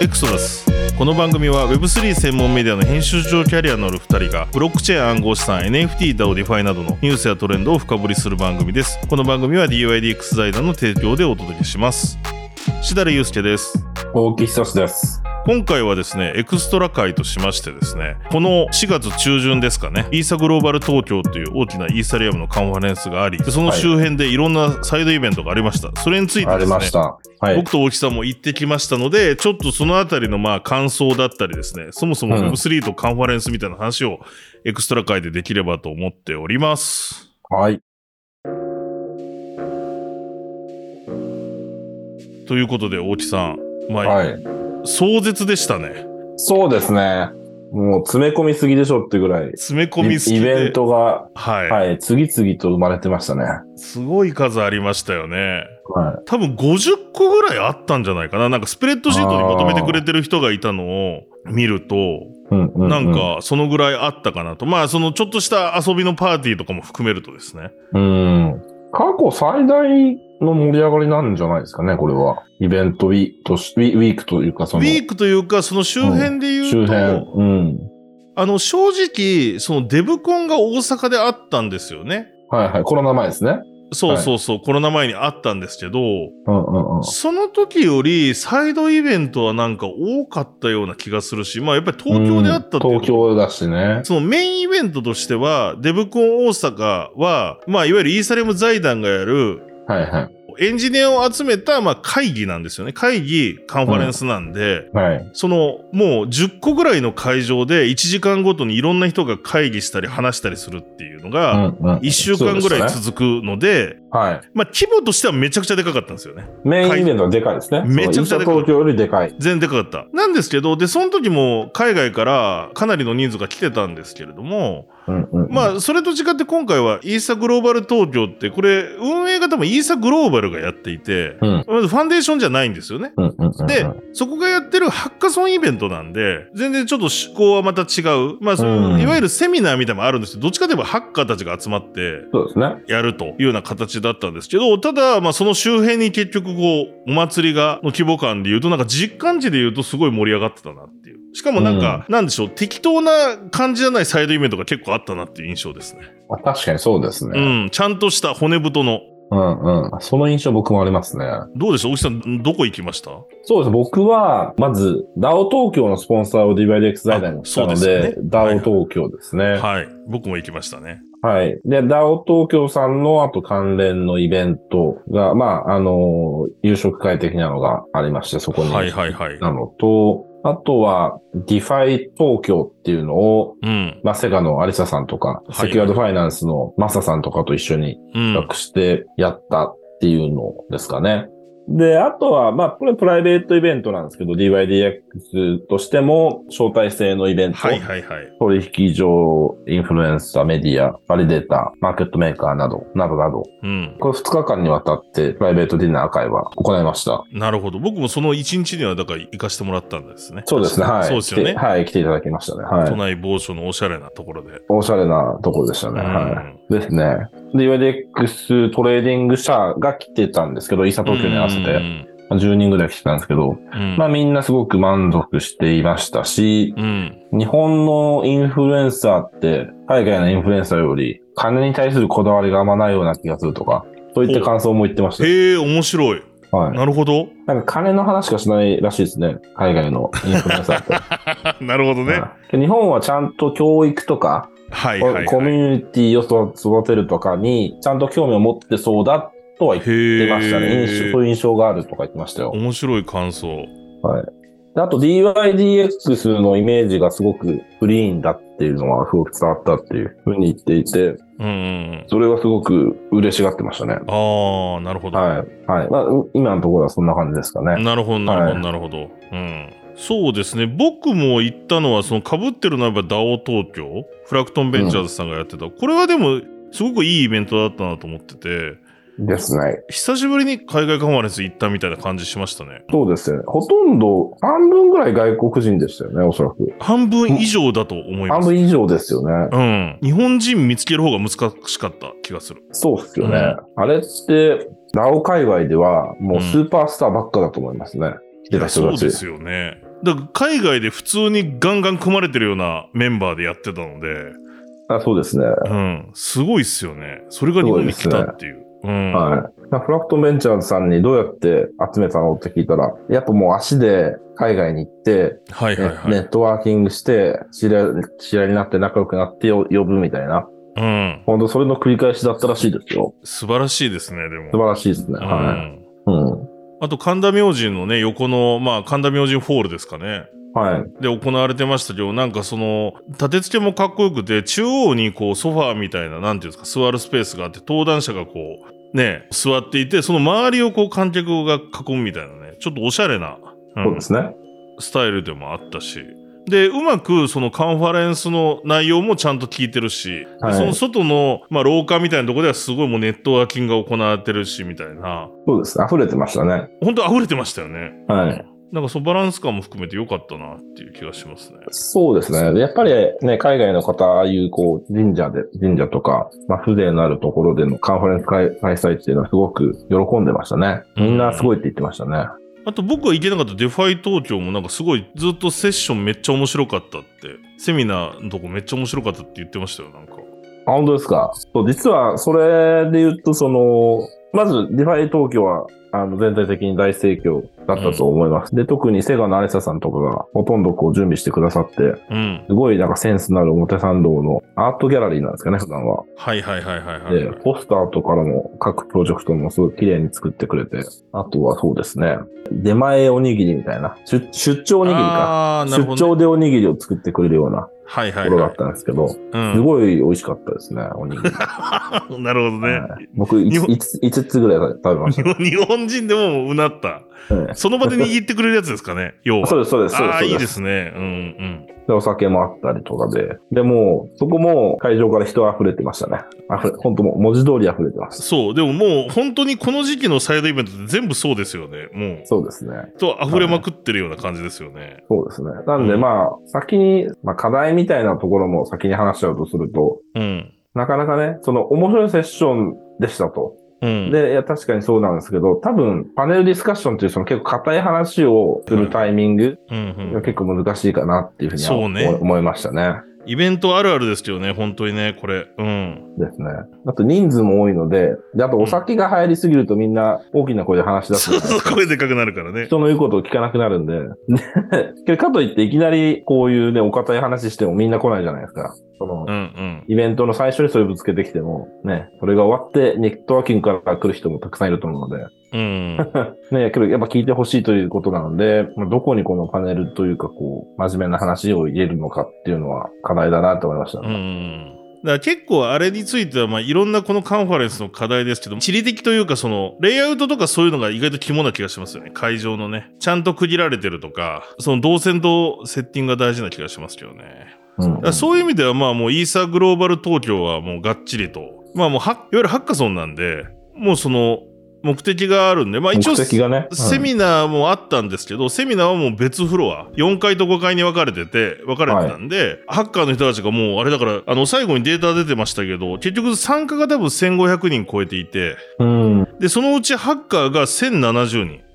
エクソダスこの番組は Web3 専門メディアの編集長キャリアのある2人がブロックチェーン暗号資産 NFT、 DAO、DeFi などのニュースやトレンドを深掘りする番組です。この番組は dYdX 財団の提供でお届けします。設楽悠介です。大木悠です。今回はですねエクストラ会としましてですねこの4月中旬ですかね ETHGlobal 東京という大きなイーサリアムのカンファレンスがありでその周辺でいろんなサイドイベントがありましたそれについてあですねりました。はい。僕と大木さんも行ってきましたので、ちょっとそのあたりのまあ感想だったりですね、そもそもうん Web3 とカンファレンスみたいな話をエクストラ会でできればと思っております。はい。ということで大木さん、まあ、はい。壮絶でしたね。そうですね。もう詰め込みすぎでしょってぐらい。詰め込み好きで。イベントが、はい、はい、次々と生まれてましたね。すごい数ありましたよね。は多分50個ぐらいあったんじゃないかな。なんかスプレッドシートにまとめてくれてる人がいたのを見ると、い。うんうん、うん。なん、かそのぐらいあったかなと。まあそのちょっとした遊びのパーティーとかも含めるとですね。うん。過去最大の盛り上がりなんじゃないですかね、これは。イベントウィークとし、ウィウィークというか、その、ウィークというか、その周辺で言うと、周辺。うん。あの、正直、そのデブコンが大阪であったんですよね。はいはい。コロナ前ですね。そうそうそう、コロナ前にあったんですけど、うんうんうん。その時よりサイドイベントはなんか多かったような気がするし、まあやっぱり東京であったっていううん東京だしね。そのメインイベントとしては、デブコン大阪は、まあいわゆるイーサレム財団がやるはいはい。エンジニアを集めた、まあ、会議なんですよね。会議、カンファレンスなんで、はい。その、もう10個ぐらいの会場で1時間ごとにいろんな人が会議したり話したりするっていうのうが、んうん。1週間ぐらい続くので、はい。まあ、規模としてはめちゃくちゃでかかったんですよね。メインイベントはでかいですね。めちゃくちゃでかい東京よりでかい。全然でかかった。なんですけど、で、その時も海外からかなりの人数が来てたんですけれども、うんうんうん。まあ、それと違って今回はイーサグローバル東京って、これ、運営が多分イーサグローバルがやっていて、うんまずファンデーションじゃないんですよね。うんうんうんうん、で、そこがやってるハッカソンイベントなんで、全然ちょっと趣向はまた違う。まあ、その、うんいわゆるセミナーみたいなのもあるんですけど、どっちかといえばハッカーたちが集まって、そうですね。やるというような形だったんですけど、ただ、まあ、その周辺に結局こう、お祭りが、の規模感で言うと、なんか実感値で言うとすごい盛り上がってたなって。しかもなんか、なんでしょう、適当な感じじゃないサイドイベントが結構あったなっていう印象ですね。あ確かにそうですうね。ん、ちゃんとした骨太の。うんうん。その印象僕もありますね。どうでした？大木さん、どこ行きました？そうです。僕は、まず、DAO 東京のスポンサーを DYDX 財団にしたのでね DAO 東京ですね。はい。はい。僕も行きましたね。で、DAO 東京さんの後関連のイベントが、まあ、あの、夕食会的なのがありまして、そこに。はいはいはい。なのと、あとは、DeFi 東京っていうのを、うん。まあ、セガのアリサさんとか、いセキュアードファイナンスのマサさんとかと一緒にうん。企画してやったっていうのですかね。で、あとは、まあ、これプライベートイベントなんですけど、DYDX としても招待制のイベント、はいはいはい。取引所、インフルエンサー、メディア、バリデータ、マーケットメーカーなど、などなど、うん。これ2日間にわたってプライベートディナー会は行いました。なるほど。僕もその一日には、だから行かしてもらったんですね。そうですね、はい。そうですよね。はい、来ていただきましたね。はい。都内某所のおしゃれなところで。おしゃれなところでしたね。はい。ですね。で、 dYdX トレーディング社が来てたんですけど、イーサ東京に合わせて、うんまあ10人ぐらい来てたんですけど、うん。まあみんなすごく満足していましたし、うん。日本のインフルエンサーって、海外のインフルエンサーより、金に対するこだわりがあんまないような気がするとか、そういった感想も言ってました。へえ、面白い。はい。なるほど。なんか金の話しかしないらしいですね。海外のインフルエンサーって。なるほどね。はいで日本はちゃんと教育とか、はいはい、はい。コミュニティを育てるとかに、ちゃんと興味を持ってそうだとは言ってましたね。印象そういう印象があるとか言ってましたよ。面白い感想。であと DYDX のイメージがすごくクリーンだっていうのはすごく伝わったっていうふうに言っていて、うんうん。それはすごく嬉しがってましたね。ああ、なるほど。はい。はい。まあ、う今のところはそんな感じですかね。なるほど、なるほど、はいなるほど。うん。そうですね。僕も行ったのは、その被ってるのはやっぱ DAO 東京、フラクトンベンチャーズさんがやってた。これはでも、すごくいいイベントだったなと思ってて、ですね。久しぶりに海外カンファレンス行ったみたいな感じしましたね。そうですよね。ほとんど半分ぐらい外国人でしたよね、おそらく。半分以上だと思います。半分以上ですよね。うん。日本人見つける方が難しかった気がする。そうっすよね。あれって、ラオ界隈ではもうスーパースターばっかだと思いますね。来てた人たち。そうですよね。だから海外で普通にガンガン組まれてるようなメンバーでやってたので、あそうですね。うん。すごいっすよね。それが日本に来たっていう。うん。はい。フラクトンベンチャーズさんにどうやって集めたのって聞いたら、やっぱもう足で海外に行って、ねはいはいはい。ネットワーキングして、知り合い、知り合いになって仲良くなってよ呼ぶみたいな。うん。本当それの繰り返しだったらしいですよ。素晴らしいですね、でも。素晴らしいですね。うはん。い。うん。あと、神田明神のね、横の、まあ、神田明神ホールですかね。はい。で行われてましたけど、なんかその、立て付けもかっこよくて、中央にこうソファーみたいな、なんていうんですか、座るスペースがあって、登壇者がこう、ね、座っていて、その周りをこう観客が囲むみたいなね、ちょっとおしゃれな、うんそうですね。スタイルでもあったし。で、うまくそのカンファレンスの内容もちゃんと聞いてるし、ではいその外の、まあ、廊下みたいなところではすごいもうネットワーキングが行われてるし、みたいな。そうです。溢れてましたね。本当溢れてましたよね。はい。なんかそのバランス感も含めて良かったなっていう気がしますね。そうですね。やっぱりね、海外の方、ああいうこう、神社で、神社とか、まあ、風情のあるところでのカンファレンス開開催っていうのはすごく喜んでましたね。みんなすごいって言ってましたね。あと僕が行けなかった DeFi 東京もなんかすごいずっとセッションめっちゃ面白かったって、セミナーのとこめっちゃ面白かったって言ってましたよ、なんか。あ、本当ですか。そう、実はそれで言うと、その、まず、 DeFi 東京は、あの、全体的に大盛況だったと思います。で、特にセガのアレサさんとかが、ほとんどこう準備してくださって、うん。すごいなんかセンスのある表参道のアートギャラリーなんですかね、普段は。はいはいはいはいはい、で、ポスターとかも各プロジェクトもすごい綺麗に作ってくれて、あとはそうですね、出前おにぎりみたいな、出出張おにぎりか。ああ、なるほど、ね。出張でおにぎりを作ってくれるようなはいはいはところだったんですけど、い。すごい美味しかったですね、おにぎり。うん。なるほどね。はい僕日本 5, つぐらい食べました、日本日本人でもうなった。ね。その場で握ってくれるやつですかね、要は。そうです、そうです、そうです。ああ、いいですね。うんうん。で、お酒もあったりとかで。でも、そこも会場から人溢れてましたね。溢れ、本当もう文字通り溢れてました。そう。でももう本当にこの時期のサイドイベントって全部そうですよね。もう。そうですね。と溢れまくってるような感じですよね。そうですね。なんでうんまあ、先に、まあ課題みたいなところも先に話しちゃうとすると、うん。なかなかね、その面白いセッションでしたと。うん。で、いや、確かにそうなんですけど、多分、パネルディスカッションっていうその結構硬い話をするタイミングが結構難しいかなっていうふうにね思思いましたね。イベントあるあるですよね、本当にね、これ。うん。ですね。あと人数も多いので、で、あとお酒が入りすぎるとみんな大きな声で話し出すじそうそう。声でかくなるからね。人の言うことを聞かなくなるんで。で、かといっていきなりこういうね、お堅い話してもみんな来ないじゃないですか。そのう、んうん。イベントの最初にそれぶつけてきても、ね、それが終わってネットワーキングから来る人もたくさんいると思うので、うん。ね、けどやっぱ聞いてほしいということなので、まあどこにこのパネルというかこう、真面目な話を入れるのかっていうのは課題だなと思いましたうね。ん。だから結構あれについては、まあ、いろんなこのカンファレンスの課題ですけど、地理的というか、その、レイアウトとかそういうのが意外と肝な気がしますよね。会場のね。ちゃんと区切られてるとか、その動線とセッティングが大事な気がしますけどね。うんそういう意味では、まあもうイーサーグローバル東京はもうがっちりと、まあもうは、いわゆるハッカソンなんで、もうその、目的があるんで、まあ一応、ね。うんセミナーもあったんですけど、セミナーはもう別フロア、4階と5階に分かれてて、分かれてたんで、ハッカーの人たちがもう、あれだから、あの、最後にデータ出てましたけど、結局参加が多分1500人超えていて、うん。で、そのうちハッカーが1070人。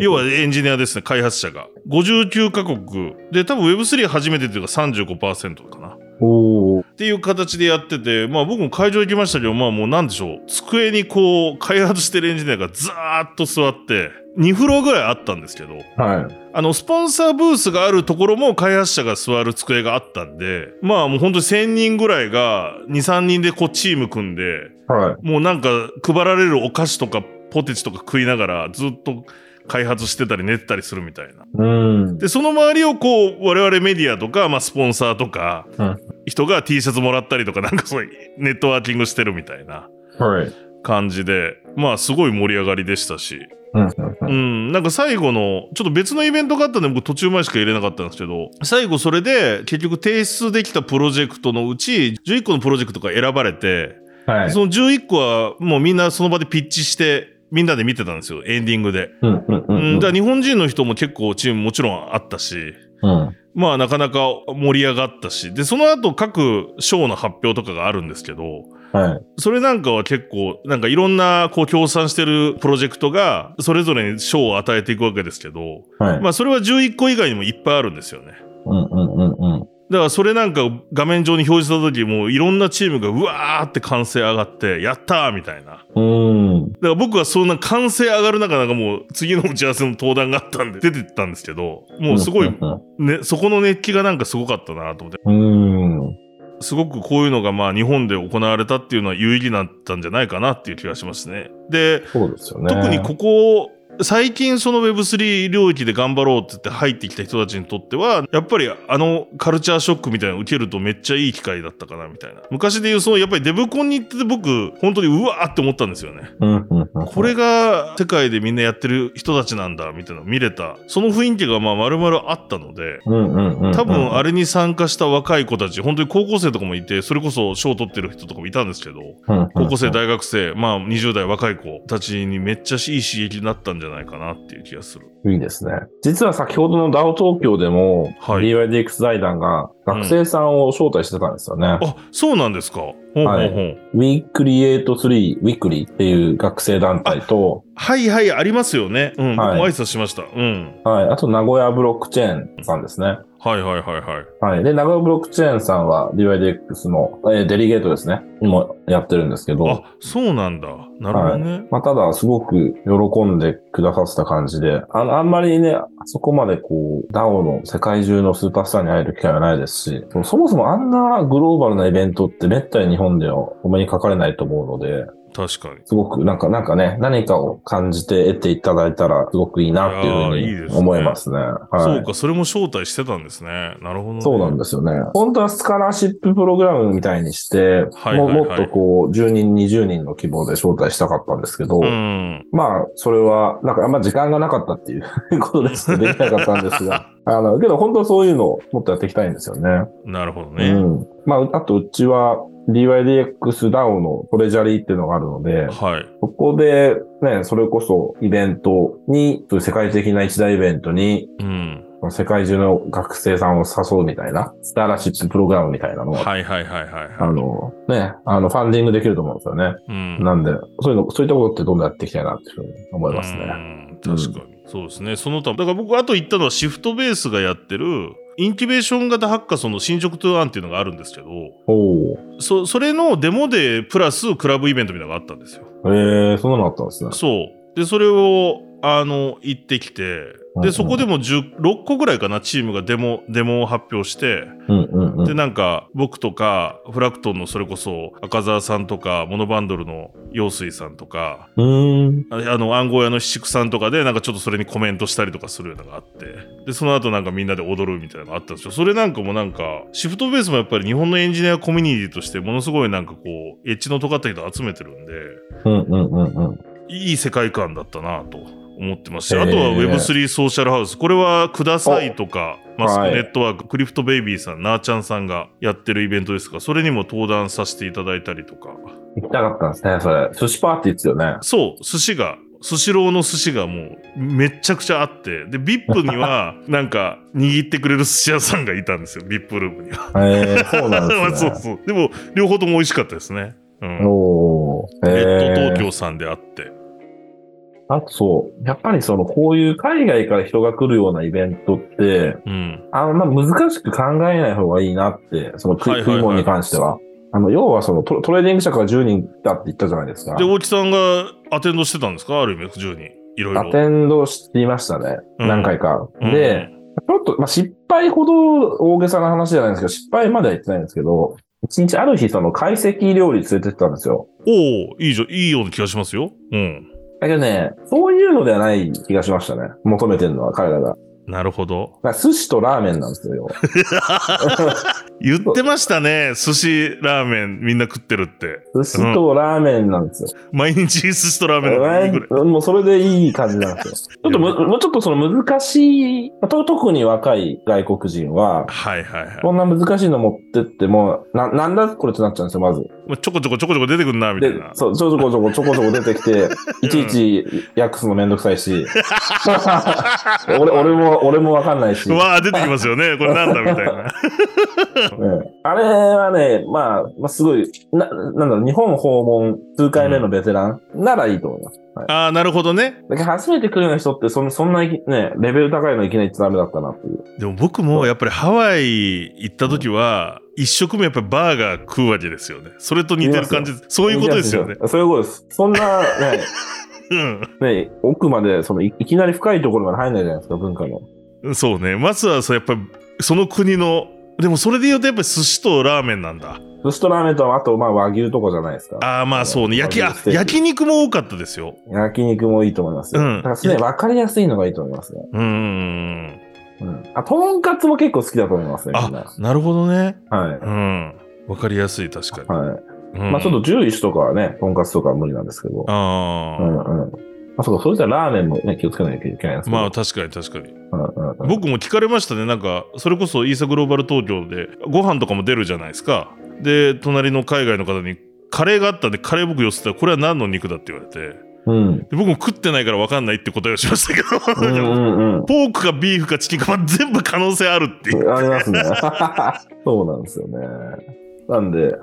要はエンジニアですね、開発者が。59カ国。で、多分 Web3 初めてっていうか35%かな。っていう形でやってて、まあ僕も会場行きましたけど、まあもうなんでしょう、机にこう、開発してるエンジニアがザーッと座って、2フロアぐらいあったんですけど、はい。あの、スポンサーブースがあるところも開発者が座る机があったんで、まあもう本当に1000人ぐらいが2、3人でこうチーム組んで、はい。もうなんか配られるお菓子とかポテチとか食いながらずっと開発してたり寝てたりするみたいな。うん。で、その周りをこう、我々メディアとか、まあスポンサーとか、うん人が T シャツもらったりとか、なんかそういう ネットワーキングしてるみたいなはい。感じで、まあすごい盛り上がりでしたし、うん、なんか最後の、ちょっと別のイベントがあったんで僕途中前しか入れなかったんですけど、最後それで結局提出できたプロジェクトのうち11個のプロジェクトが選ばれて、はい。その11個はもうみんなその場でピッチして、みんなで見てたんですよ、エンディングで。うんうんううん、んだ日本人の人も結構チームもちろんあったし、うん。まあなかなか盛り上がったし、で、その後各賞の発表とかがあるんですけど、はい。それなんかは結構、なんかいろんなこう協賛してるプロジェクトが、それぞれに賞を与えていくわけですけど、はい。まあそれは11個以外にもいっぱいあるんですよね。うんうんうんうん。だからそれなんか画面上に表示した時もういろんなチームがうわーって歓声上がって、やったーみたいな。うーん。だから僕はそんな歓声上がる中なんかもう次の打ち合わせの登壇があったんで出てったんですけど、もうすごい、うんね、そこの熱気がなんかすごかったなと思って。うん。うすごくこういうのがまあ日本で行われたっていうのは有意義だったんじゃないかなっていう気がしますね。で、そうですよね。特にここ、最近その Web3 領域で頑張ろうって言って入ってきた人たちにとっては、やっぱりあのカルチャーショックみたいなの受けるとめっちゃいい機会だったかなみたいな。昔で言うそのやっぱりデブコンに行ってて僕、本当にうわーって思ったんですよね。これが世界でみんなやってる人たちなんだみたいなのを見れた。その雰囲気がまあ丸々あったので。多分あれ、れに参加した若い子たち、本当に高校生とかもいて、それこそ賞を取ってる人とかもいたんですけど、高校生、大学生、まあ20代若い子たちにめっちゃいい刺激になったんじゃないかなっていう気がする。いいですね。実は先ほどの DAO 東京でも、はい DYDX 財団が学生さんを招待してたんですよね。あ、そうなんですか。ほうほうほう。はい、We Create 3 Weekly っていう学生団体と、はいはい、ありますよね。うん、僕はいも挨拶しました。うん。はい、あと名古屋ブロックチェーンさんですね。はいはいはいはい。はい。で、名古屋ブロックチェーンさんは DYDX の、えーデリゲートですね。にもやってるんですけど、あ、そうなんだ。なるほどね。まあ、ただ、すごく喜んでくださってた感じで、あの、あんまりね、そこまでこう、DAO の世界中のスーパースターに会える機会はないですし、そそもそもあんなグローバルなイベントってめったに日本ではお目にかかれないと思うので、確かに。すごくなんか、なんかね、何かを感じて得ていただいたらすごくいいなっていうふうにいやーいいですね思いますね。はい。そうか、それも招待してたんですね。なるほど、ね。そうなんですよね。本当はスカラーシッププログラムみたいにして、はいはいはいももっとこう、10人、20人の規模で招待したかったんですけど、うん。まあ、それは、なんかあんま時間がなかったっていうことですね。できなかったんですが。あの、けど本当はそういうのをもっとやっていきたいんですよね。なるほどうね。ん。まあ、あとうちは DYDXDAO のトレジャリーっていうのがあるので、はい。そこでね、それこそイベントに、世界的な一大イベントに、うん。世界中の学生さんを誘うみたいな、スターラシッププログラムみたいなのが、はいはいはいはい。あの、ね、あの、ファンディングできると思うんですよね。うん。なんで、そういうの、そういったことってどんどんやっていきたいなっていうふうに思いますね。うん確かに。そうですね。その他、だから僕、あと言ったのはシフトベースがやってる、インキュベーション型ハッカソンの進捗トゥーアンっていうのがあるんですけど。そ、それのデモデープラスクラブイベントみたいなのがあったんですよ。ええそんなのあったんですね。そう。で、それを、あの、行ってきて、で、そこでも10 6個ぐらいかな、チームがデモ、デモを発表して、うんうんうん。で、なんか、僕とか、フラクトンのそれこそ、赤澤さんとか、モノバンドルの陽水さんとか。ああの、暗号屋の七九さんとかで、なんかちょっとそれにコメントしたりとかするのがあって、で、その後なんかみんなで踊るみたいなのがあったんですよ。それなんかもなんか、シフトベースもやっぱり日本のエンジニアコミュニティとしてものすごいなんかこう、エッジの尖った人集めてるんで、うんうんうんうん。いい世界観だったなと思ってますし、あとは Web3 ソーシャルハウス。これはくださいとか、おマスクはいネットワーク、クリフトベイビーさん、なーちゃんさんがやってるイベントですが、それにも登壇させていただいたりとか。行きたかったんですね、それ。寿司パーティーですよね。そう、寿司が、スシローの寿司がもうめっちゃくちゃあって、で、VIP には なんか握ってくれる寿司屋さんがいたんですよ、VIP ルームには。ええそうなんまあですね。そうそう。でも、両方とも美味しかったですね。うん。おお。レッドえ東京さんであって。あとそう、やっぱりその、こういう海外から人が来るようなイベントって、うん。あの、まあ、難しく考えない方がいいなって、その食はい物に関しては。あの、要はそのト、トレーディング者から10人だって言ったじゃないですか。で、大木さんがアテンドしてたんですか？ある意味、10人。いろいろ。アテンドしていましたね。うん何回か。うんで、ちょっと、まあ、失敗ほど大げさな話じゃないんですけど、失敗までは言ってないんですけど、一日ある日、その、解析料理連れてってたんですよ。おおいいじゃん、いいような気がしますよ。うん。だけどね、そういうのではない気がしましたね。求めてるのは彼らが。なるほど。ら寿司とラーメンなんですよ。言ってましたね。寿司、ラーメン、みんな食ってるって。寿司とラーメンなんですよ。毎日寿司とラーメンぐらいもうそれでいい感じなんですよ。ちょっとむ、もうちょっとその難しい、と特に若い外国人は、はいはいはい。こんな難しいの持ってっても、な、なんだこれってなっちゃうんですよ、まず。まあちょこちょこちょこちょこ出てくんな、みたでいな、。そう、ちょこちょこちょこちょこ出てきて、いちいち訳すのめんどくさいし、俺、俺も、俺もわかんないし。うわあ、出てきますよね。これなんだみたいな。うんあれはね、まあ、まあ、すごい、な、なんだろう、日本訪問数回目のベテランならいいと思います。はい、ああ、なるほどね。だけど初めて来るような人って、そんそんなね、レベル高いのいきなり言ってダメだったなっていう。でも僕もやっぱりハワイ行った時は、一食目やっぱりバーガー食うわけですよね。それと似てる感じ。そういうことですよね。そういうことです。そんな、ね、うん。ね、奥まで、そのい、いきなり深いところまで入んないじゃないですか、文化の。そうね。まずはそうやっぱりその国の、でもそれで言うとやっぱり寿司とラーメンなんだ。寿司とラーメンと、あと、まあ、和牛とかじゃないですか。ああ、まあそうね。焼き、あ焼肉も多かったですよ。焼肉もいいと思いますよ。うんだからね、わかりやすいのがいいと思いますね。うーん。うん。あ、とんかつも結構好きだと思いますね。あ、なるほどね。はい。うん。わかりやすい、確かに。はい。うんまあちょっと獣医師とかはね、とんかつとかは無理なんですけど。ああ、うんうん。まあそうか、それじゃラーメンもね、気をつけなきゃいけないんです。まあ確かに確かに。うんうんうん、僕も聞かれましたね。なんか、それこそイーサグローバル東京でご飯とかも出るじゃないですか。で、隣の海外の方にカレーがあったんで、カレー僕寄せたら、これは何の肉だって言われて。うん。で僕も食ってないから分かんないって答えをしましたけど、うんうんうん。ポークかビーフかチキンか、まあ全部可能性あるっていう。ありますね。そうなんですよね。なんで、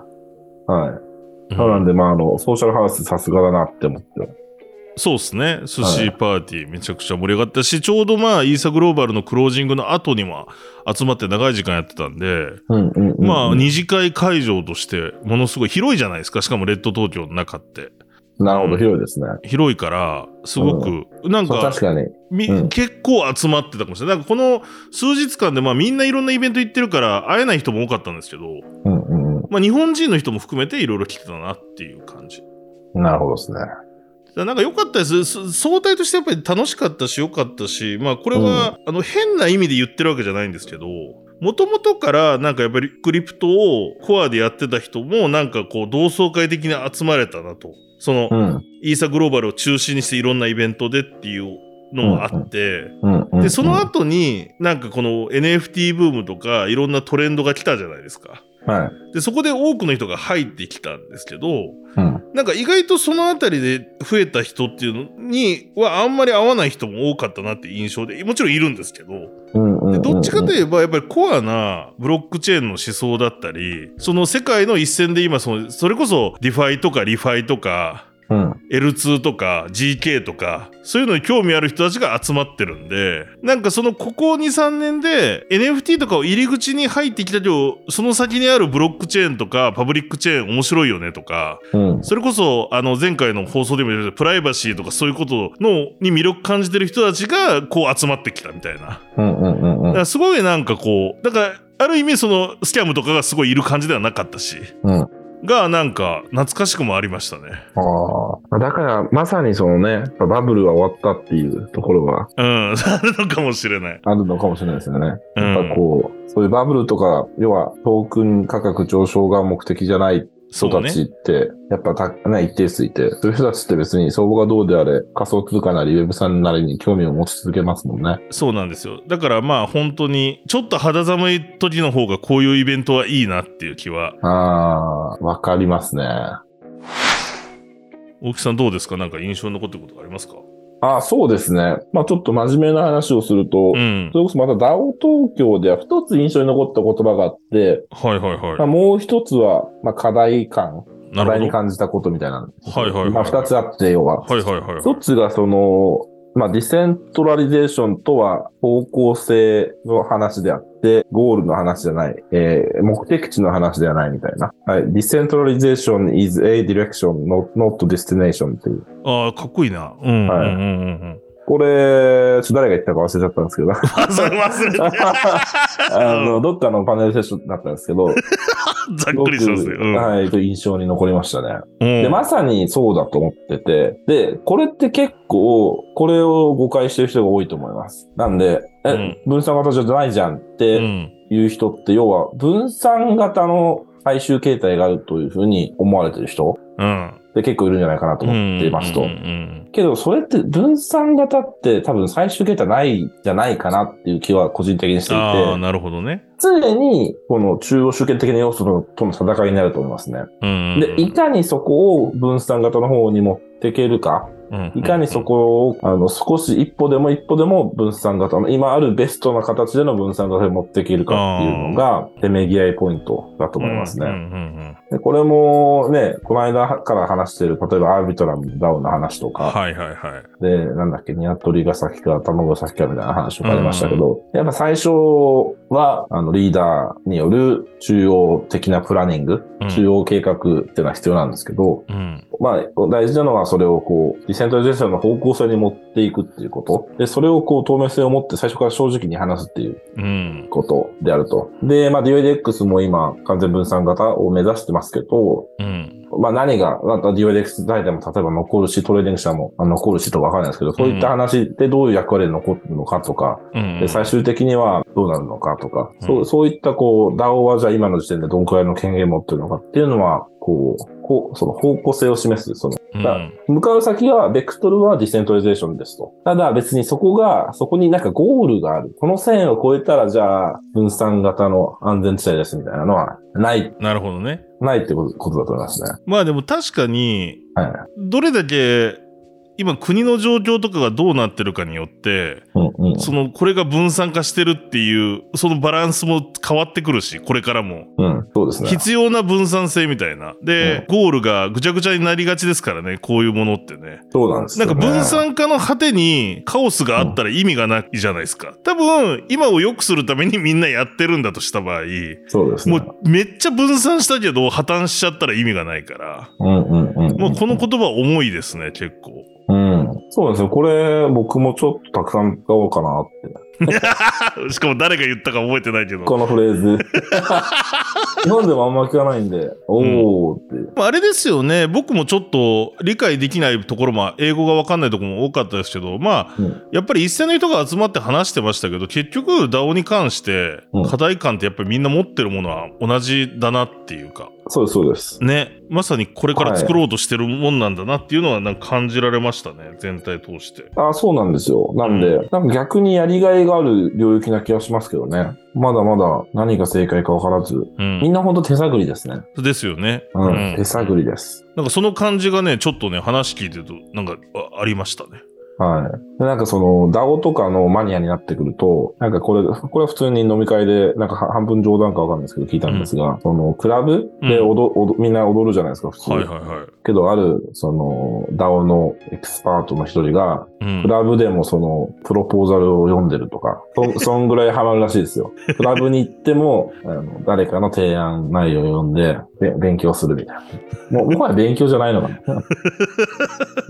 はい。そうなんで、まあ、あの、ソーシャルハウスさすがだなって思って。そうですね。寿司パーティーめちゃくちゃ盛り上がったし、ちょうどまあ、イーサグローバルのクロージングの後にも集まって長い時間やってたんで、うんうんうん、まあ、二次会会場として、ものすごい広いじゃないですか。しかもレッド東京の中って。なるほど、広いですね。広いから、すごく、なんそう、か確、かに。みうん結構集まってたかもしれない。なんかこの数日間で、まあみんないろんなイベント行ってるから会えない人も多かったんですけど、うんうんうまあ日本人の人も含めていろいろ来てたなっていう感じ。ん。なるほどですね。なんか良かったです。す相対としてやっぱり楽しかったし良かったし、まあこれは、あの変な意味で言ってるわけじゃないんですけど、もともとからなんかやっぱりクリプトをコアでやってた人もなんかこう同窓会的に集まれたなと。その、うん。イーサグローバルを中心にしていろんなイベントでっていうのもあって。で、その後になんかこの NFT ブームとかいろんなトレンドが来たじゃないですか。はい。で、そこで多くの人が入ってきたんですけど、うん。なんか意外とそのあたりで増えた人っていうのにはあんまり合わない人も多かったなって印象で、もちろんいるんですけど、うんうんうん。でどっちかといえばやっぱりコアなブロックチェーンの思想だったり、その世界の一線で今その、それこそ DeFi とか ReFi とか、うん。L2 とか ZK とか、そういうのに興味ある人たちが集まってるんで、なんかそのここ2、3年で NFT とかを入り口に入ってきたけど、その先にあるブロックチェーンとかパブリックチェーン面白いよねとか、うん。それこそあの前回の放送でも言ったプライバシーとかそういうことのに魅力感じてる人たちがこう集まってきたみたいな。うんうんうんうん。だからすごいなんかこう、だからある意味そのスキャムとかがすごいいる感じではなかったし、うん。がなんか懐かしくもありましたね。ああ。だから、まさにそのね、バブルは終わったっていうところがうん、あるのかもしれない。あるのかもしれないですよね。うんやっぱこう、そういうバブルとか、要はトークン価格上昇が目的じゃない人たち。って、やっぱた、ね、一定数いて、そういう人たちって別に相場がどうであれ、仮想通貨なりウェブさんなりに興味を持ち続けますもんね。そうなんですよ。だからまあ本当に、ちょっと肌寒い時の方がこういうイベントはいいなっていう気は。ああ、わかりますね。大木さんどうですか？なんか印象に残ってることありますか？ああ、そうですね。まあちょっと真面目な話をすると、うんそ。れこそまた DAO 東京では二つ印象に残った言葉があって、はいはいまあ、はもう一つは、まあ課題感、課題に感じたことみたいな。はいはいはいまあ二つあって、要は。ど。はいはいはい。一つがその、まあ、 decentralization とは方向性の話であって、ゴールの話じゃない、えー目的地の話ではないみたいな。はい。 decentralization is a direction, not, not destination っていう。ああ、かっこいいな。うん。はいうんうんうんこれ、ちょ誰が言ったか忘れちゃったんですけど。うん。それ忘れて。あの、どっかのパネルセッションだったんですけど、ざっくりしてますね。すごくはい、印象に残りましたね。うん。で、まさにそうだと思ってて、で、これって結構、これを誤解してる人が多いと思います。なんで、え、うん分散型じゃないじゃんっうてん。いう人って、要は分散型の最終形態があるというふうに思われてる人うん。って結構いるんじゃないかなと思っていますと。けど、それって分散型って多分最終形態ないんじゃないかなっていう気は個人的にしていああ、て、なるほどね。常にこの中央集権的な要素との戦いになると思いますね。うん。で、いかにそこを分散型の方に持っていけるか、うんいかにそこを、あの、少し一歩でも一歩でも分散型の、今あるベストな形での分散型に持っていけるかっていうのが、せめぎ合いポイントだと思いますね。うんうんでこれもね、この間から話している、例えばアービトラムダウンの話とうん。か、はいはいはい。で、なんだっけ、鶏が先か卵が先かみたいな話とかありましたけど、やっぱ最初は、あの、リーダーによる中央的なプランニング、うん中央計画っていうのは必要なんですけど、うん。まあ、大事なのはそれをこう、 decentralization の方向性に持っていくっていうこと。で、それをこう、透明性を持って最初から正直に話すっていううん。ことであると。で、まあ、DYDX も今、完全分散型を目指してますけど、うん。まあ何が、また DYDX 大でも例えば残るし、トレーディング社もあ残るしとかわかんないですけど、そういった話でどういう役割で残ってるのかとか、うん。で最終的にはどうなるのかとか、うんそうそういったこう、DAO はじゃあ今の時点でどんくらいの権限持ってるのかっていうのは、こう、こうその方向性を示す、その、うん。向かう先は、ベクトルはディセントラリゼーションですと。ただ別にそこが、そこになんかゴールがある。この線を越えたら、じゃあ、分散型の安全地帯ですみたいなのは、ない、なるほどね。ないってことことだと思いますね。まあでも確かに、はい。どれだけ今国の状況とかがどうなってるかによって、うんうん。そのこれが分散化してるっていう、そのバランスも変わってくるし、これからも。うん、そうですね。必要な分散性みたいな。で、ゴールがぐちゃぐちゃになりがちですからね、こういうものってね。そうなんですよ、ね。なんか分散化の果てにカオスがあったら意味がないじゃないですか。多分、今を良くするためにみんなやってるんだとした場合、そうですね。もうめっちゃ分散したけど破綻しちゃったら意味がないから。うんうんうん。もうこの言葉重いですね、結構。うん。そうですよ。これ、僕もちょっとたくさん使おうかなって。しかも誰が言ったか覚えてないけど。このフレーズ。日本でもあんま聞かないんで、おーっていう。あれですよね、僕もちょっと理解できないところも、英語が分かんないところも多かったですけど、まあ、うんやっぱり一斉の人が集まって話してましたけど、結局 DAO に関してうん課題感ってやっぱりみんな持ってるものは同じだなっていうか、そうです、そうです。ね、まさにこれから作ろうとしてるもんなんだなっていうのはなんか感じられましたね、全体通して。あそうなんですよ。なんで、うなんか逆にやりがいがある領域な気がしますけどね。まだまだ何が正解か分からず、うん。みんなほんと手探りですね。ですよね。うん、手探りです。なんかその感じがね、ちょっとね、話聞いてると、なんかあありましたね。はい。でなんかその、DAO とかのマニアになってくると、なんかこれ、これは普通に飲み会で、なんかは半分冗談かわかんないですけど聞いたんですが、その、クラブで踊、踊みんな踊るじゃないですか、普通。はいはいはい。けど、ある、その、DAO のエキスパートの一人が、うんク。ラブでもその、プロポーザルを読んでるとか、そ そんぐらいハマるらしいですよ。クラブに行っても、あの誰かの提案内容を読んで、べ勉強するみたいな。もう、もはや勉強じゃないのかな。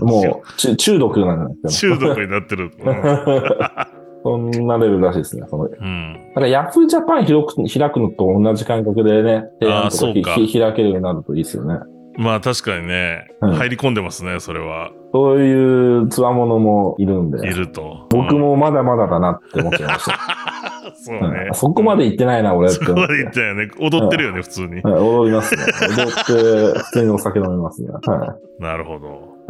もう、中中毒なんですよ。中毒になってる。うんそんなレベルらしいですね。そのうん。なんかヤフージャパン開く開くのと同じ感覚でね、提案とか開けるようになるといいですよね。まあ確かにね、うん入り込んでますね、それは。そういうつわものもいるんで、いると。僕うん。もまだまだだなって思っちゃいました。そううんね。そこまで行ってないな、俺。そこまで言ったよね。踊ってるよね、普通に。はい、踊りますね。踊って、普通にお酒飲みますね。はなるほど。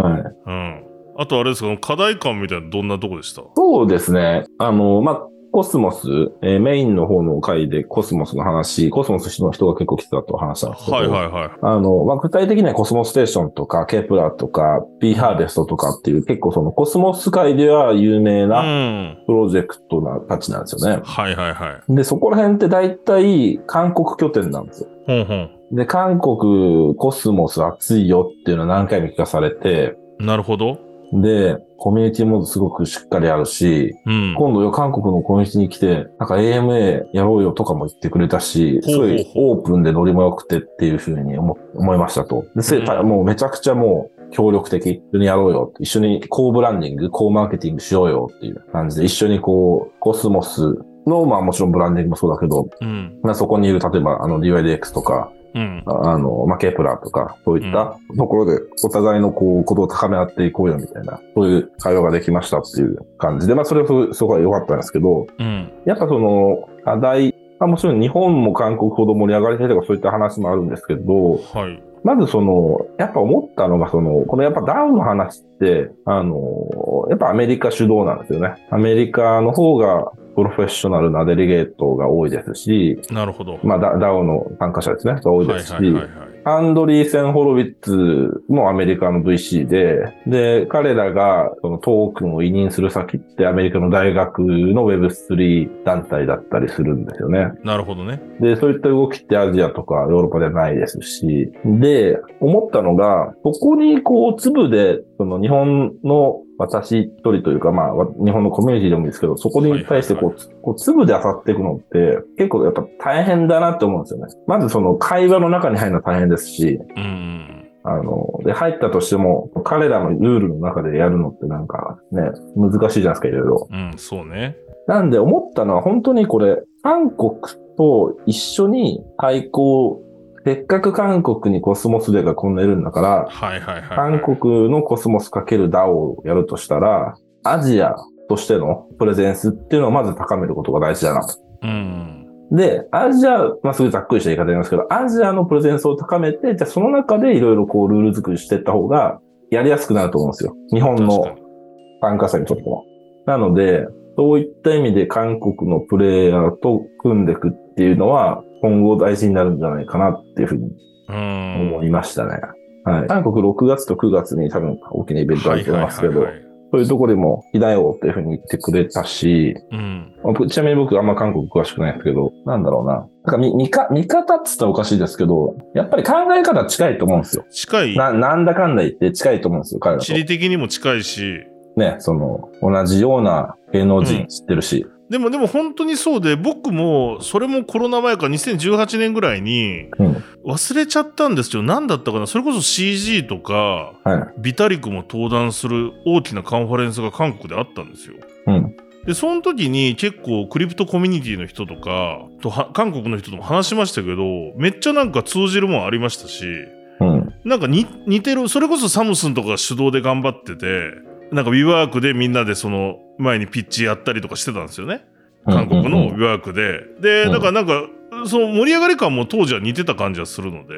い。はい。うん。あとあれですか、課題感みたいなどんなとこでした？そうですね。あの、まあ、 Cosmos、えーメインの方の回でコスモスの話、コスモスの人が結構来てたと話したんですけど、はいはいはい。あの、まあ、具体的には Cosmostation とか、 Keplr とか、 B-Harvest とかっていう結構そのコスモス界では有名う。なんプロジェクトなたちなんですよね。はいはいはい。で、そこら辺って大体韓国拠点なんですよ。ほんほん。で、韓国コスモス熱いよっていうのは何回も聞かされて、なるほど。で、コミュニティもすごくしっかりあるし、うん。今度よ、韓国のコミュニティに来て、なんか AMA やろうよとかも言ってくれたし、すごいオープンでノリも良くてっていうふうに思思いましたと。で、せうんもうめちゃくちゃもう協力的。一緒にやろうよ。一緒にコーブランディング、コーマーケティングしようよっていう感じで、一緒にこう、コスモスの、まあもちろんブランディングもそうだけど、うん。まあそこにいる、例えばあの DYDX とか、うん。ああの、まあ、 Keplr とか、そういったところで、お互いのこう、ことを高め合っていこうよみたいな、そういう会話ができましたっていう感じで、まあ、それはすすごい良かったんですけど、うん。やっぱその、課題まあ、もちろん日本も韓国ほど盛り上がりたいとかそういった話もあるんですけど、はい。まずその、やっぱ思ったのが、その、このやっぱ DAO の話って、あの、やっぱアメリカ主導なんですよね。アメリカの方がプロフェッショナルな delegate が多いですし、なるほど。まあダ DAO の参加者ですね、が多いですし、はいはいはいはい。 Andreessen Horowitz もアメリカの VC で、で、彼らがそのトークンを委任する先ってアメリカの大学の Web3 団体だったりするんですよね。なるほどね。で、そういった動きってアジアとかヨーロッパではないですし、で、思ったのが、ここにこう粒で、その日本の私一人というか、まあ、わ日本のコミュニティでもいいですけど、そこに対してこう、つこう粒で漁っていくのって、結構やっぱ大変だなって思うんですよね。まずその会話の中に入るのは大変ですし、うんうん。あの、で、入ったとしても、彼らのルールの中でやるのってなんかね、難しいじゃないですか、いろいろ。うん、そうね。なんで思ったのは本当にこれ、韓国と一緒に対抗、せっかく韓国にコスモスデーがこんないるんだから、はいはいはい。韓国のコスモスかける DAO をやるとしたら、アジアとしてのプレゼンスっていうのをまず高めることが大事だなと。うん。で、アジア、まあ、すごいざっくりした言い方になりますけど、アジアのプレゼンスを高めて、じゃあその中でいろいろこうルール作りしていった方がやりやすくなると思うんですよ。日本の。参加者にとっても。なので、そういった意味で韓国のプレイヤーと組んでいくっていうのは、今後大事になるんじゃないかなっていうふうにうん。思いましたね。はい。韓国6月と9月に多分大きなイベントあると思いますけど、そういうところでも、いだよっていうふうに言ってくれたし、うん。ちなみに僕あんま韓国詳しくないんですけど、なんだろうな。なんか見、見か、見方っつったらおかしいですけど、やっぱり考え方近いと思うんですよ。近い。な、なんだかんだ言って近いと思うんですよ、彼らと地。理的にも近いし。ね、その、同じような芸能人知ってるし。でもでも本当にそうで、僕も、それもコロナ前か2018年ぐらいに、うん。忘れちゃったんですけど、何だったかなそれこそ CG とか、はい。ビタリクも登壇する大きなカンファレンスが韓国であったんですよ。うん。で、その時に結構クリプトコミュニティの人とか、とは韓国の人とも話しましたけど、めっちゃなんか通じるもんありましたし、うん。なんかに似てる、それこそサムスンとかが主導で頑張ってて、なんか WeWork でみんなでその前にピッチやったりとかしてたんですよね。韓国の WeWork で。で、うんだからなんか、その盛り上がり感も当時は似てた感じはするので、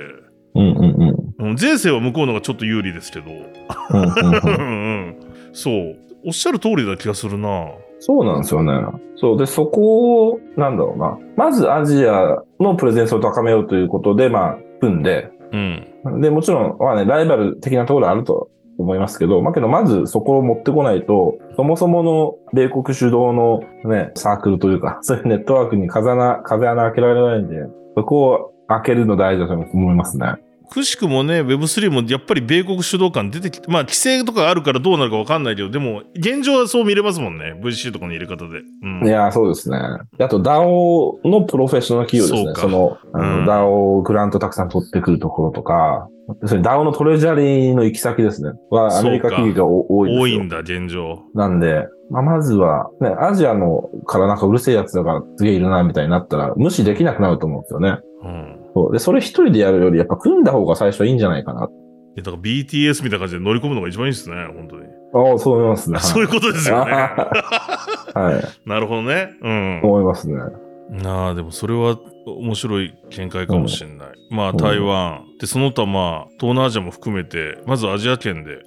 うんうんうん。うん前世は向こうのがちょっと有利ですけど、うんうんううんんうん、そう。おっしゃる通りな気がするな。そうなんですよね。そう。で、そこを、なんだろうな。まずアジアのプレゼンスを高めようということで、まあ、組んで、うん。で、もちろん、まあね、ライバル的なところあると思いますけど、まあけど、まずそこを持ってこないと、そもそもの米国主導のね、サークルというか、そういうネットワークに風穴、風穴開けられないんで、そこを開けるの大事だと思いますね。くしくもね、Web3 もやっぱり米国主導感出てきて、まあ規制とかあるからどうなるかわかんないけど、でも現状はそう見れますもんね。VC とかの入れ方で。うん。いやー、そうですね。あと、DAO のプロフェッショナル企業ですね。そのうん DAO グラントたくさん取ってくるところとか、それ DAO のトレジャリーの行き先ですね。は、アメリカ企業がお多いですよ。多いんだ、現状。なんで、まあ、まずは、ね、アジアのからなんかうるせえやつだからすげえいるな、みたいになったら、無視できなくなると思うんですよね。うん。そう。で、それ一人でやるより、やっぱ組んだ方が最初はいいんじゃないかな。いやだから BTS みたいな感じで乗り込むのが一番いいですね、本当に。ああ、そう思いますね。そういうことですよね。はい。なるほどね。うん。思いますね。なあ、でもそれは面白い見解かもしれない。まあ、うん台湾。で、その他まあ、東南アジアも含めて、まずアジア圏で。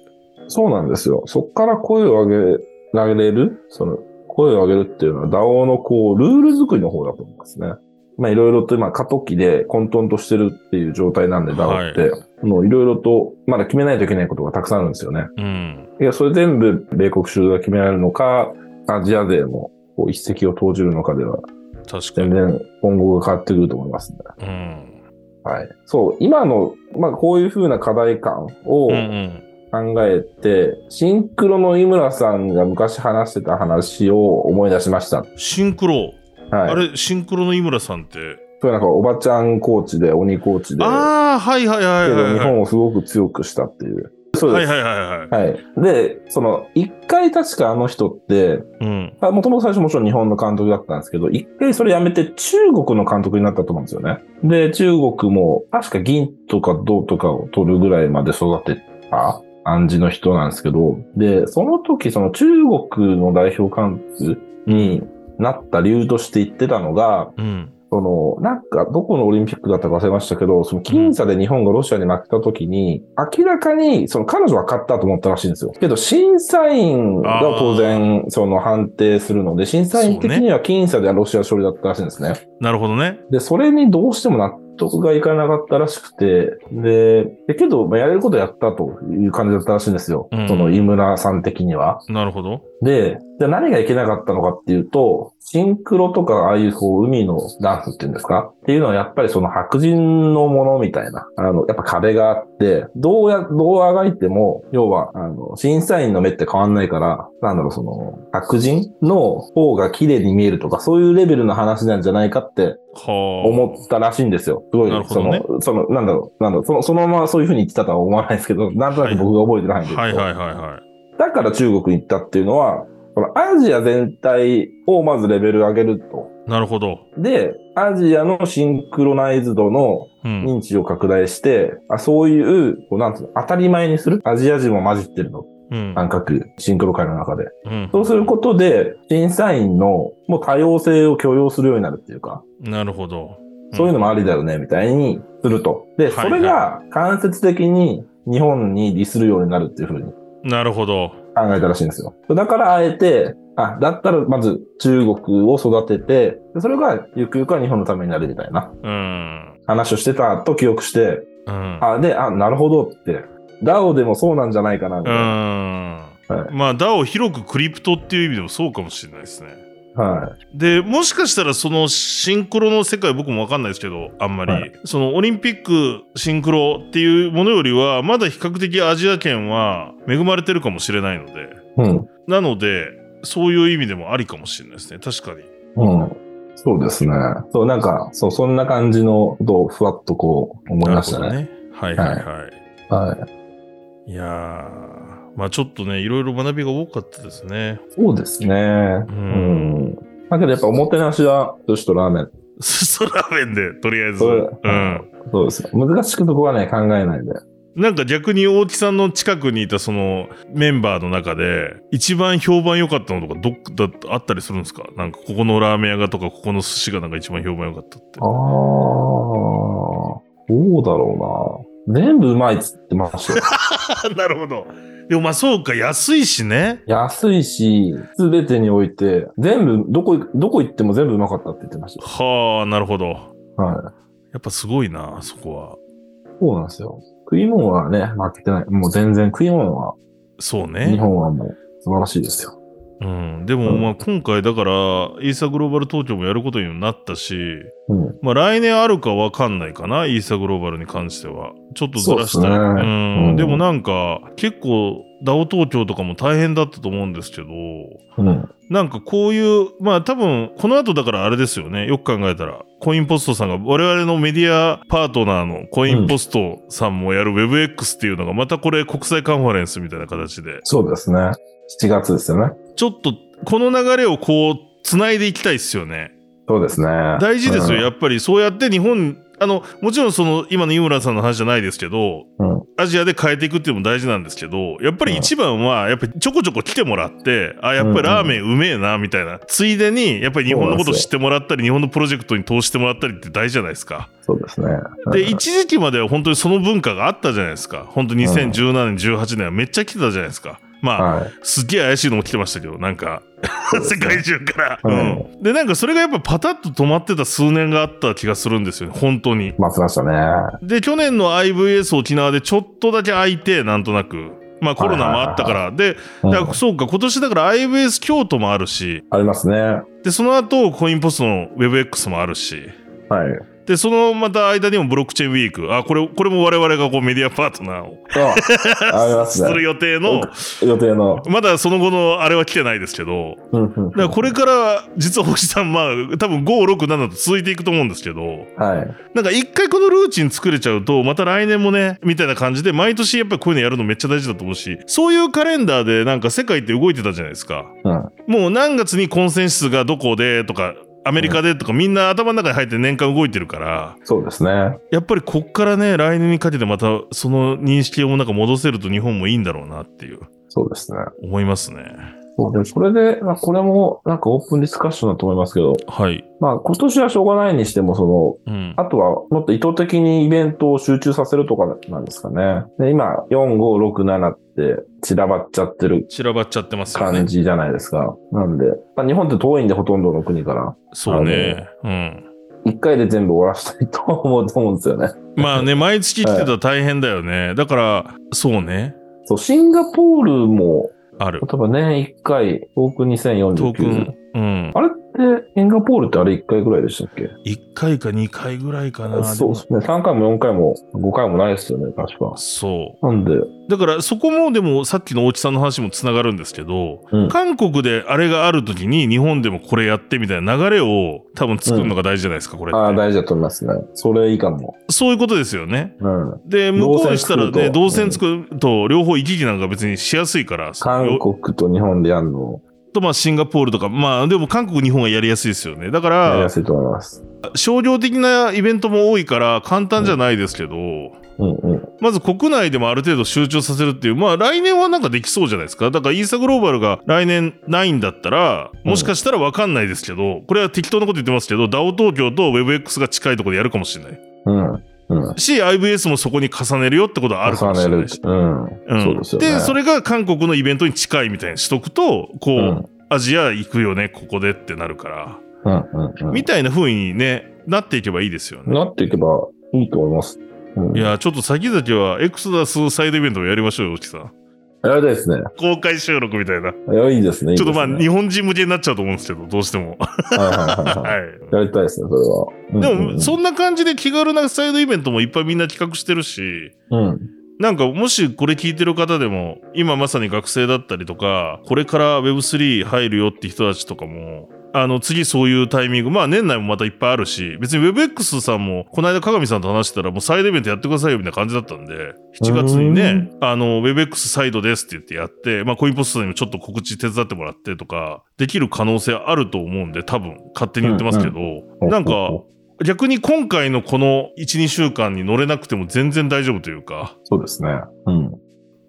そうなんですよ。そっから声を上げられる、その、声を上げるっていうのは DAO のこう、ルール作りの方だと思いますね。まあいろいろと今過渡期で混沌としてるっていう状態なんで DAO って、もういろいろとまだ決めないといけないことがたくさんあるんですよね。うん。いや、それ全部米国主導が決められるのか、アジア勢もこう一石を投じるのかでは、確かに。全然今後が変わってくると思いますね。うん。はい。そう、今の、まあこういうふうな課題感をうんうん。考えて、シンクロの井村さんが昔話してた話を思い出しました。シンクロ。はい。あれ、シンクロの井村さんって？そうなんかおばちゃんコーチで、鬼コーチで、ああ、はいはいはいはい。日本をすごく強くしたっていう。そうです。はいはいはいはい。はい。で、その、一回確かあの人って、うん。もともと最初もちろん日本の監督だったんですけど、一回それやめて中国の監督になったと思うんですよね。で、中国も確か銀とか銅とかを取るぐらいまで育てた感じの人なんですけど、で、その時その中国の代表監督になった理由として言ってたのが、うん。その、なんか、どこのオリンピックだったか忘れましたけど、その僅差で日本がロシアに負けた時に、明らかに、その彼女は勝ったと思ったらしいんですよ。けど、審査員が当然、その判定するので、審査員的には僅差でロシア勝利だったらしいんですね。なるほどね。で、それにどうしても納得がいかなかったらしくて、で、でけど、まあ、やれることやったという感じだったらしいんですよ。うんその井村さん的には。なるほど。で、じゃあ何がいけなかったのかっていうと、シンクロとか、ああいうこう海のダンスっていうんですか？っていうのはやっぱりその白人のものみたいな、あの、やっぱ壁があって、どうや、どうあがいても、要は、あの、審査員の目って変わんないから、なんだろう、その、白人の方が綺麗に見えるとか、そういうレベルの話なんじゃないかってはあ。思ったらしいんですよ。すごい、ねその、その、なんだろう、なんだろう、その、そのままそういうふうに言ってたとは思わないですけど、なんとなく僕が覚えてないんですけど、はいはいはいはい。だから中国に行ったっていうのは、このアジア全体をまずレベル上げると。なるほど。で、アジアのシンクロナイズドのうん。認知を拡大して、あそういう、こうなんつうの、当たり前にする。アジア人も混じってるの。うん。感覚、シンクロ界の中で。うんそうすることで、審査員のもう多様性を許容するようになるっていうか、なるほど。そういうのもありだよね、みたいにすると。で、はいそれが間接的に日本に利するようになるっていうふうになるほど。考えたらしいんですよ。だからあえて、あ、だったらまず中国を育てて、でそれがゆくゆくは日本のためになるみたいなうん。話をしてたと記憶して、うん。あ、で、あ、なるほどって、ダオでもそうなんじゃないかな、みうたいな。ん。はいまあ、ダを広くクリプトっていう意味でもそうかもしれないですね。はでもしかしたらそのシンクロの世界僕も分かんないですけどあんまり、はいそのオリンピックシンクロっていうものよりはまだ比較的アジア圏は恵まれてるかもしれないのでい。うん。なのでそういう意味でもありかもしれないですね確かにうん。そうですね。そう、なんか、そう、そんな感じのことをふわっとこう思いましたね。なるほどねはいはいはい、はい。い、やーまあちょっとねいろいろ学びが多かったですねそうですね。うん。だけどやっぱおもてなしは、寿司とラーメン。そラーメンでとりあえずそれうんそうです。難しくそこはね、考えないで。なんか逆に大木さんの近くにいたそのメンバーの中で一番評判良かったのとかどっかだあったりするんですか？なんかここのラーメン屋がとかここの寿司がなんか一番評判良かったってああ、。どうだろうな。全部うまいっつってましたよ。なるほど。でもまあそうか安いしね。安いし、すべてにおいて、全部、どこ、どこ行っても全部うまかったって言ってましはあなるほど。た。はい。やっぱすごいなそこは。そうなんですよ。食い物はね、負けてない。もう全然食い物は、日そうね。本はもう素晴らしいですよ。うん。でもうんまあ今回だからイーサグローバル東京もやることになったし、うん。まあ来年あるかわかんないかなイーサグローバルに関しては。ちょっとずらしたり。そうん。うんでもなんか結構 DAO 東京とかも大変だったと思うんですけど、うん。なんかこういう、まあ多分、この後だからあれですよね。よく考えたら、コインポストさんが、我々のメディアパートナーのコインポストさんもやる WebX っていうのが、またこれ国際カンファレンスみたいな形で、そうですね。7月ですよね。ちょっとこの流れをこう、繋いでいきたいですよね。そうですね。大事ですよ、うんやっぱりそうやって日本、あの、もちろんその、今の井村さんの話じゃないですけど、うん。アジアで変えていくっていうのも大事なんですけど、やっぱり一番は、やっぱりちょこちょこ来てもらって、あ、やっぱりラーメンうめえな、みたいな。ついでに、やっぱり日本のことを知ってもらったり、日本のプロジェクトに投してもらったりって大事じゃないですか。そうですね。で、うん一時期までは本当にその文化があったじゃないですか。本当2017年、18年はめっちゃ来てたじゃないですか。まあ、はい。すっげえ怪しいのも来てましたけど、なんか、ね界中から、ううんん。で、なんかそれがやっぱパタッと止まってた数年があった気がするんですよね、本当に。待ってましたね。で、去年の IVS 沖縄でちょっとだけ空いて、なんとなく。まあコロナもあったから。で、うんだからそうか、今年だから IVS 京都もあるし、ありますね。はで、その後コインポストの WebX もあるし、い。で、そのまた間にもブロックチェーンウィーク。あ、これ、これも我々がこうメディアパートナーをあありますね。する予定の、予定の。まだその後のあれは来てないですけど、だからこれから実は星さん、まあ多分5、6、7と続いていくと思うんですけど、はい。なんか一回このルーチン作れちゃうと、また来年もね、みたいな感じで、毎年やっぱりこういうのやるのめっちゃ大事だと思うし、そういうカレンダーでなんか世界って動いてたじゃないですか。うん。もう何月にコンセンサスがどこでとか、アメリカでとかみんな頭の中に入って年間動いてるから、そうですね。やっぱりこっからね、来年にかけてまたその認識をなんか戻せると日本もいいんだろうなっていう、そうですね。思いますね。そうで、それで、まあ、これもなんかオープンディスカッションだと思いますけど、はい。まあ今年はしょうがないにしても、その、うん。あとはもっと意図的にイベントを集中させるとかなんですかね。で今、4、5、6、7って散らばっちゃってる散らばっちゃってますよ感ね。じじゃないですか。なんで、まあ、日本って遠いんでほとんどの国から、そうね。うん。一回で全部終わらせたいと思うと思うんですよね。まあね、毎月来てたら 大変だよね。だから、そうね。そう、シンガポールも、ある。例えば年一回、トークン2049。トークン、うん。あれシンガポールってあれ1回ぐらいでしたっけ？1回か2回ぐらいかな。そうですね。3回も4回も5回もないですよね、確か。そなんで、う。だからそこもでもさっきの大木さんの話もつながるんですけど、うん韓国であれがある時に日本でもこれやってみたいな流れを多分作るのが大事じゃないですか、これってああ、大事だと思いますね。それいいかも。そういうことですよね。うん。で、向こうにしたらね、動動線線作ると両方行き来なんか別にしやすいから、韓よ国と日本でやるの、とまあシンガポールとか、まあでも韓国、日本はやりやすいですよね。だから、やりやすいと思います。商業的なイベントも多いから簡単じゃないですけど、うんうん。まず国内でもある程度集中させるっていう、まあ来年はなんかできそうじゃないですか。だからイーサグローバルが来年ないんだったら、もしかしたらわかんないですけど、これは適当なこと言ってますけど、DAO 東京と WebX が近いところでやるかもしれない。うん。うん。し、IBS もそこに重ねるよってことはあるかもしれないし。うん。うんそうですよね。で、それが韓国のイベントに近いみたいにしとくと、こう、うんアジア行くよね、ここでってなるから、うんうんうん。みたいな風にね、なっていけばいいですよね。なっていけばいいと思います。うん、いや、ちょっと先々はエクソダスサイドイベントをやりましょうよ、大木さん。やりたいですね。公開収録みたいな。いや、いいですね。いいちょですねっとまあ、日本人向けになっちゃうと思うんですけど、どうしても。はい。やりたいですね、それは。うんでも、うんうんそんな感じで気軽なサイドイベントもいっぱいみんな企画してるし、うん。なんかもしこれ聞いてる方でも、今まさに学生だったりとか、これから Web3 入るよって人たちとかも、あの、次そういうタイミング、まあ年内もまたいっぱいあるし、別に WebX さんも、この間鏡さんと話してたら、もうサイドイベントやってくださいよみたいな感じだったんで、7月にね、あの、WebX サイドですって言ってやって、まあコインポストにもちょっと告知手伝ってもらってとか、できる可能性あると思うんで、多分、勝手に言ってますけど、なんか、逆に今回のこの1、2週間に乗れなくても全然大丈夫というか、そうですね。うん。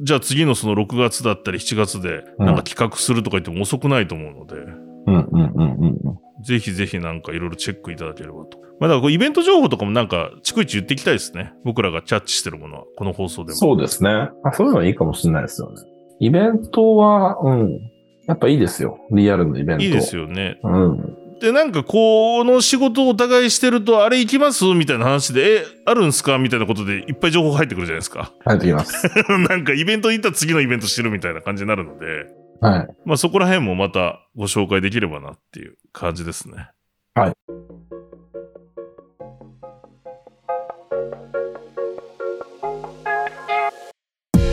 じゃあ次のその6月だったり7月でなんか企画するとか言っても遅くないと思うので、うんうんうんうんうん。ぜひぜひなんかいろいろチェックいただければと。まあだからこうイベント情報とかもなんか逐一言っていきたいですね。僕らがキャッチしてるものは、この放送でも。そうですね。あそういうのはいいかもしれないですよね。イベントは、うん。やっぱいいですよ。リアルのイベント。いいですよね。うん。で、なんかこの仕事をお互いしてると、あれ行きます？みたいな話で、え、あるんすか？みたいなことでいっぱい情報入ってくるじゃないですか。入ってきます。なんかイベントに行ったら次のイベントしてるみたいな感じになるので、はい。まあそこら辺もまたご紹介できればなっていう感じですね。はい。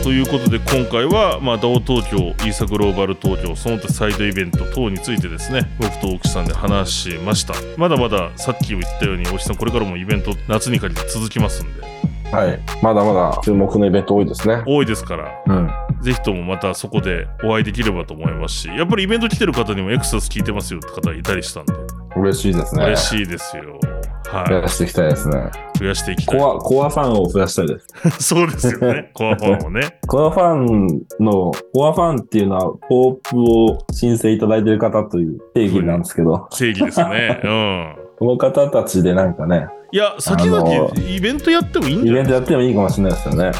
ということで今回は、まあ、DAO 東京、イーサグローバル東京、その他サイドイベント等についてですね、僕と大木さんで話しました。まだまださっき言ったように、大木さんこれからもイベント夏にかけて続きますんで、はい。まだまだ注目のイベント多いですね。多いですから、うん。ぜひともまたそこでお会いできればと思いますし、やっぱりイベント来てる方にもエクサス聞いてますよって方いたりしたんで、嬉しいですね。嬉しいですよ。増はやしていきたいですね。い。増やしていきたい。コア、コアファンを増やしたいです。そうですよね。コアファンをね。コアファンの、コアファンっていうのは、ポープを申請いただいている方という定義なんですけど、正義ですね。うん。この方たちでなんかね、いや、先々イベントやってもいいんじゃない？イベントやってもいいかもしれないですよね。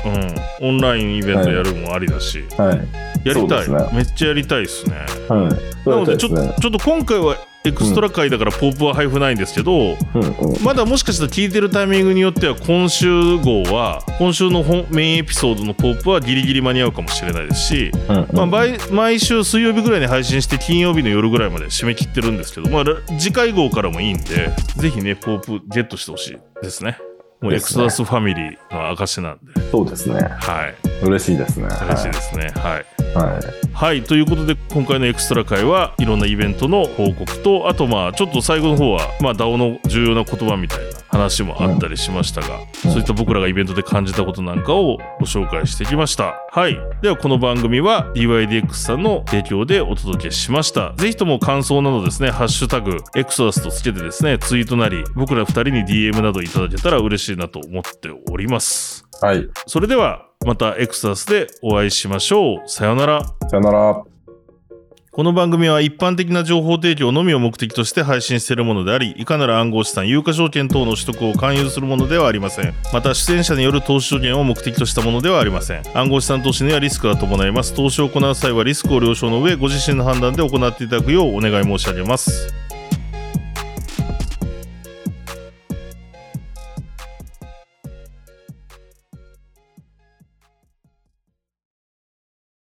うん。オンラインイベントやるもありだし、はい。やりたい、ねめっちゃやりたいですね。はい。なのでちょちょっと今回はエクストラ回だからポープは配布ないんですけど、うんうん。まだもしかしたら聞いてるタイミングによっては今週号は今週の本メインエピソードのポープはギリギリ間に合うかもしれないですし、うんうんまあ、毎毎週水曜日ぐらいに配信して金曜日の夜ぐらいまで締め切ってるんですけど、まあ、ら次回号からもいいんでぜひねポープゲットしてほしいですねもうエクソダスファミリーの証なんでそうですね。はい嬉しいですね。嬉しいですねはいはい。はい、ということで今回のエクストラ会はいろんなイベントの報告とあとまあちょっと最後の方はまあ DAO の重要な言葉みたいな話もあったりしましたが、うん。そういった僕らがイベントで感じたことなんかをご紹介してきました。はい。ではこの番組は DYDX さんの提供でお届けしました。ぜひとも感想などですねハッシュタグエクソダスとつけてですねツイートなり僕ら2人に DM などいただけたら嬉しいなと思っておりますはい。それではまたエクソダスでお会いしましょうさようならさよなら。この番組は一般的な情報提供のみを目的として配信しているものであり、いかなる暗号資産、有価証券等の取得を勧誘するものではありません。また、出演者による投資助言を目的としたものではありません。暗号資産投資にはリスクが伴います。投資を行う際はリスクを了承の上、ご自身の判断で行っていただくようお願い申し上げます。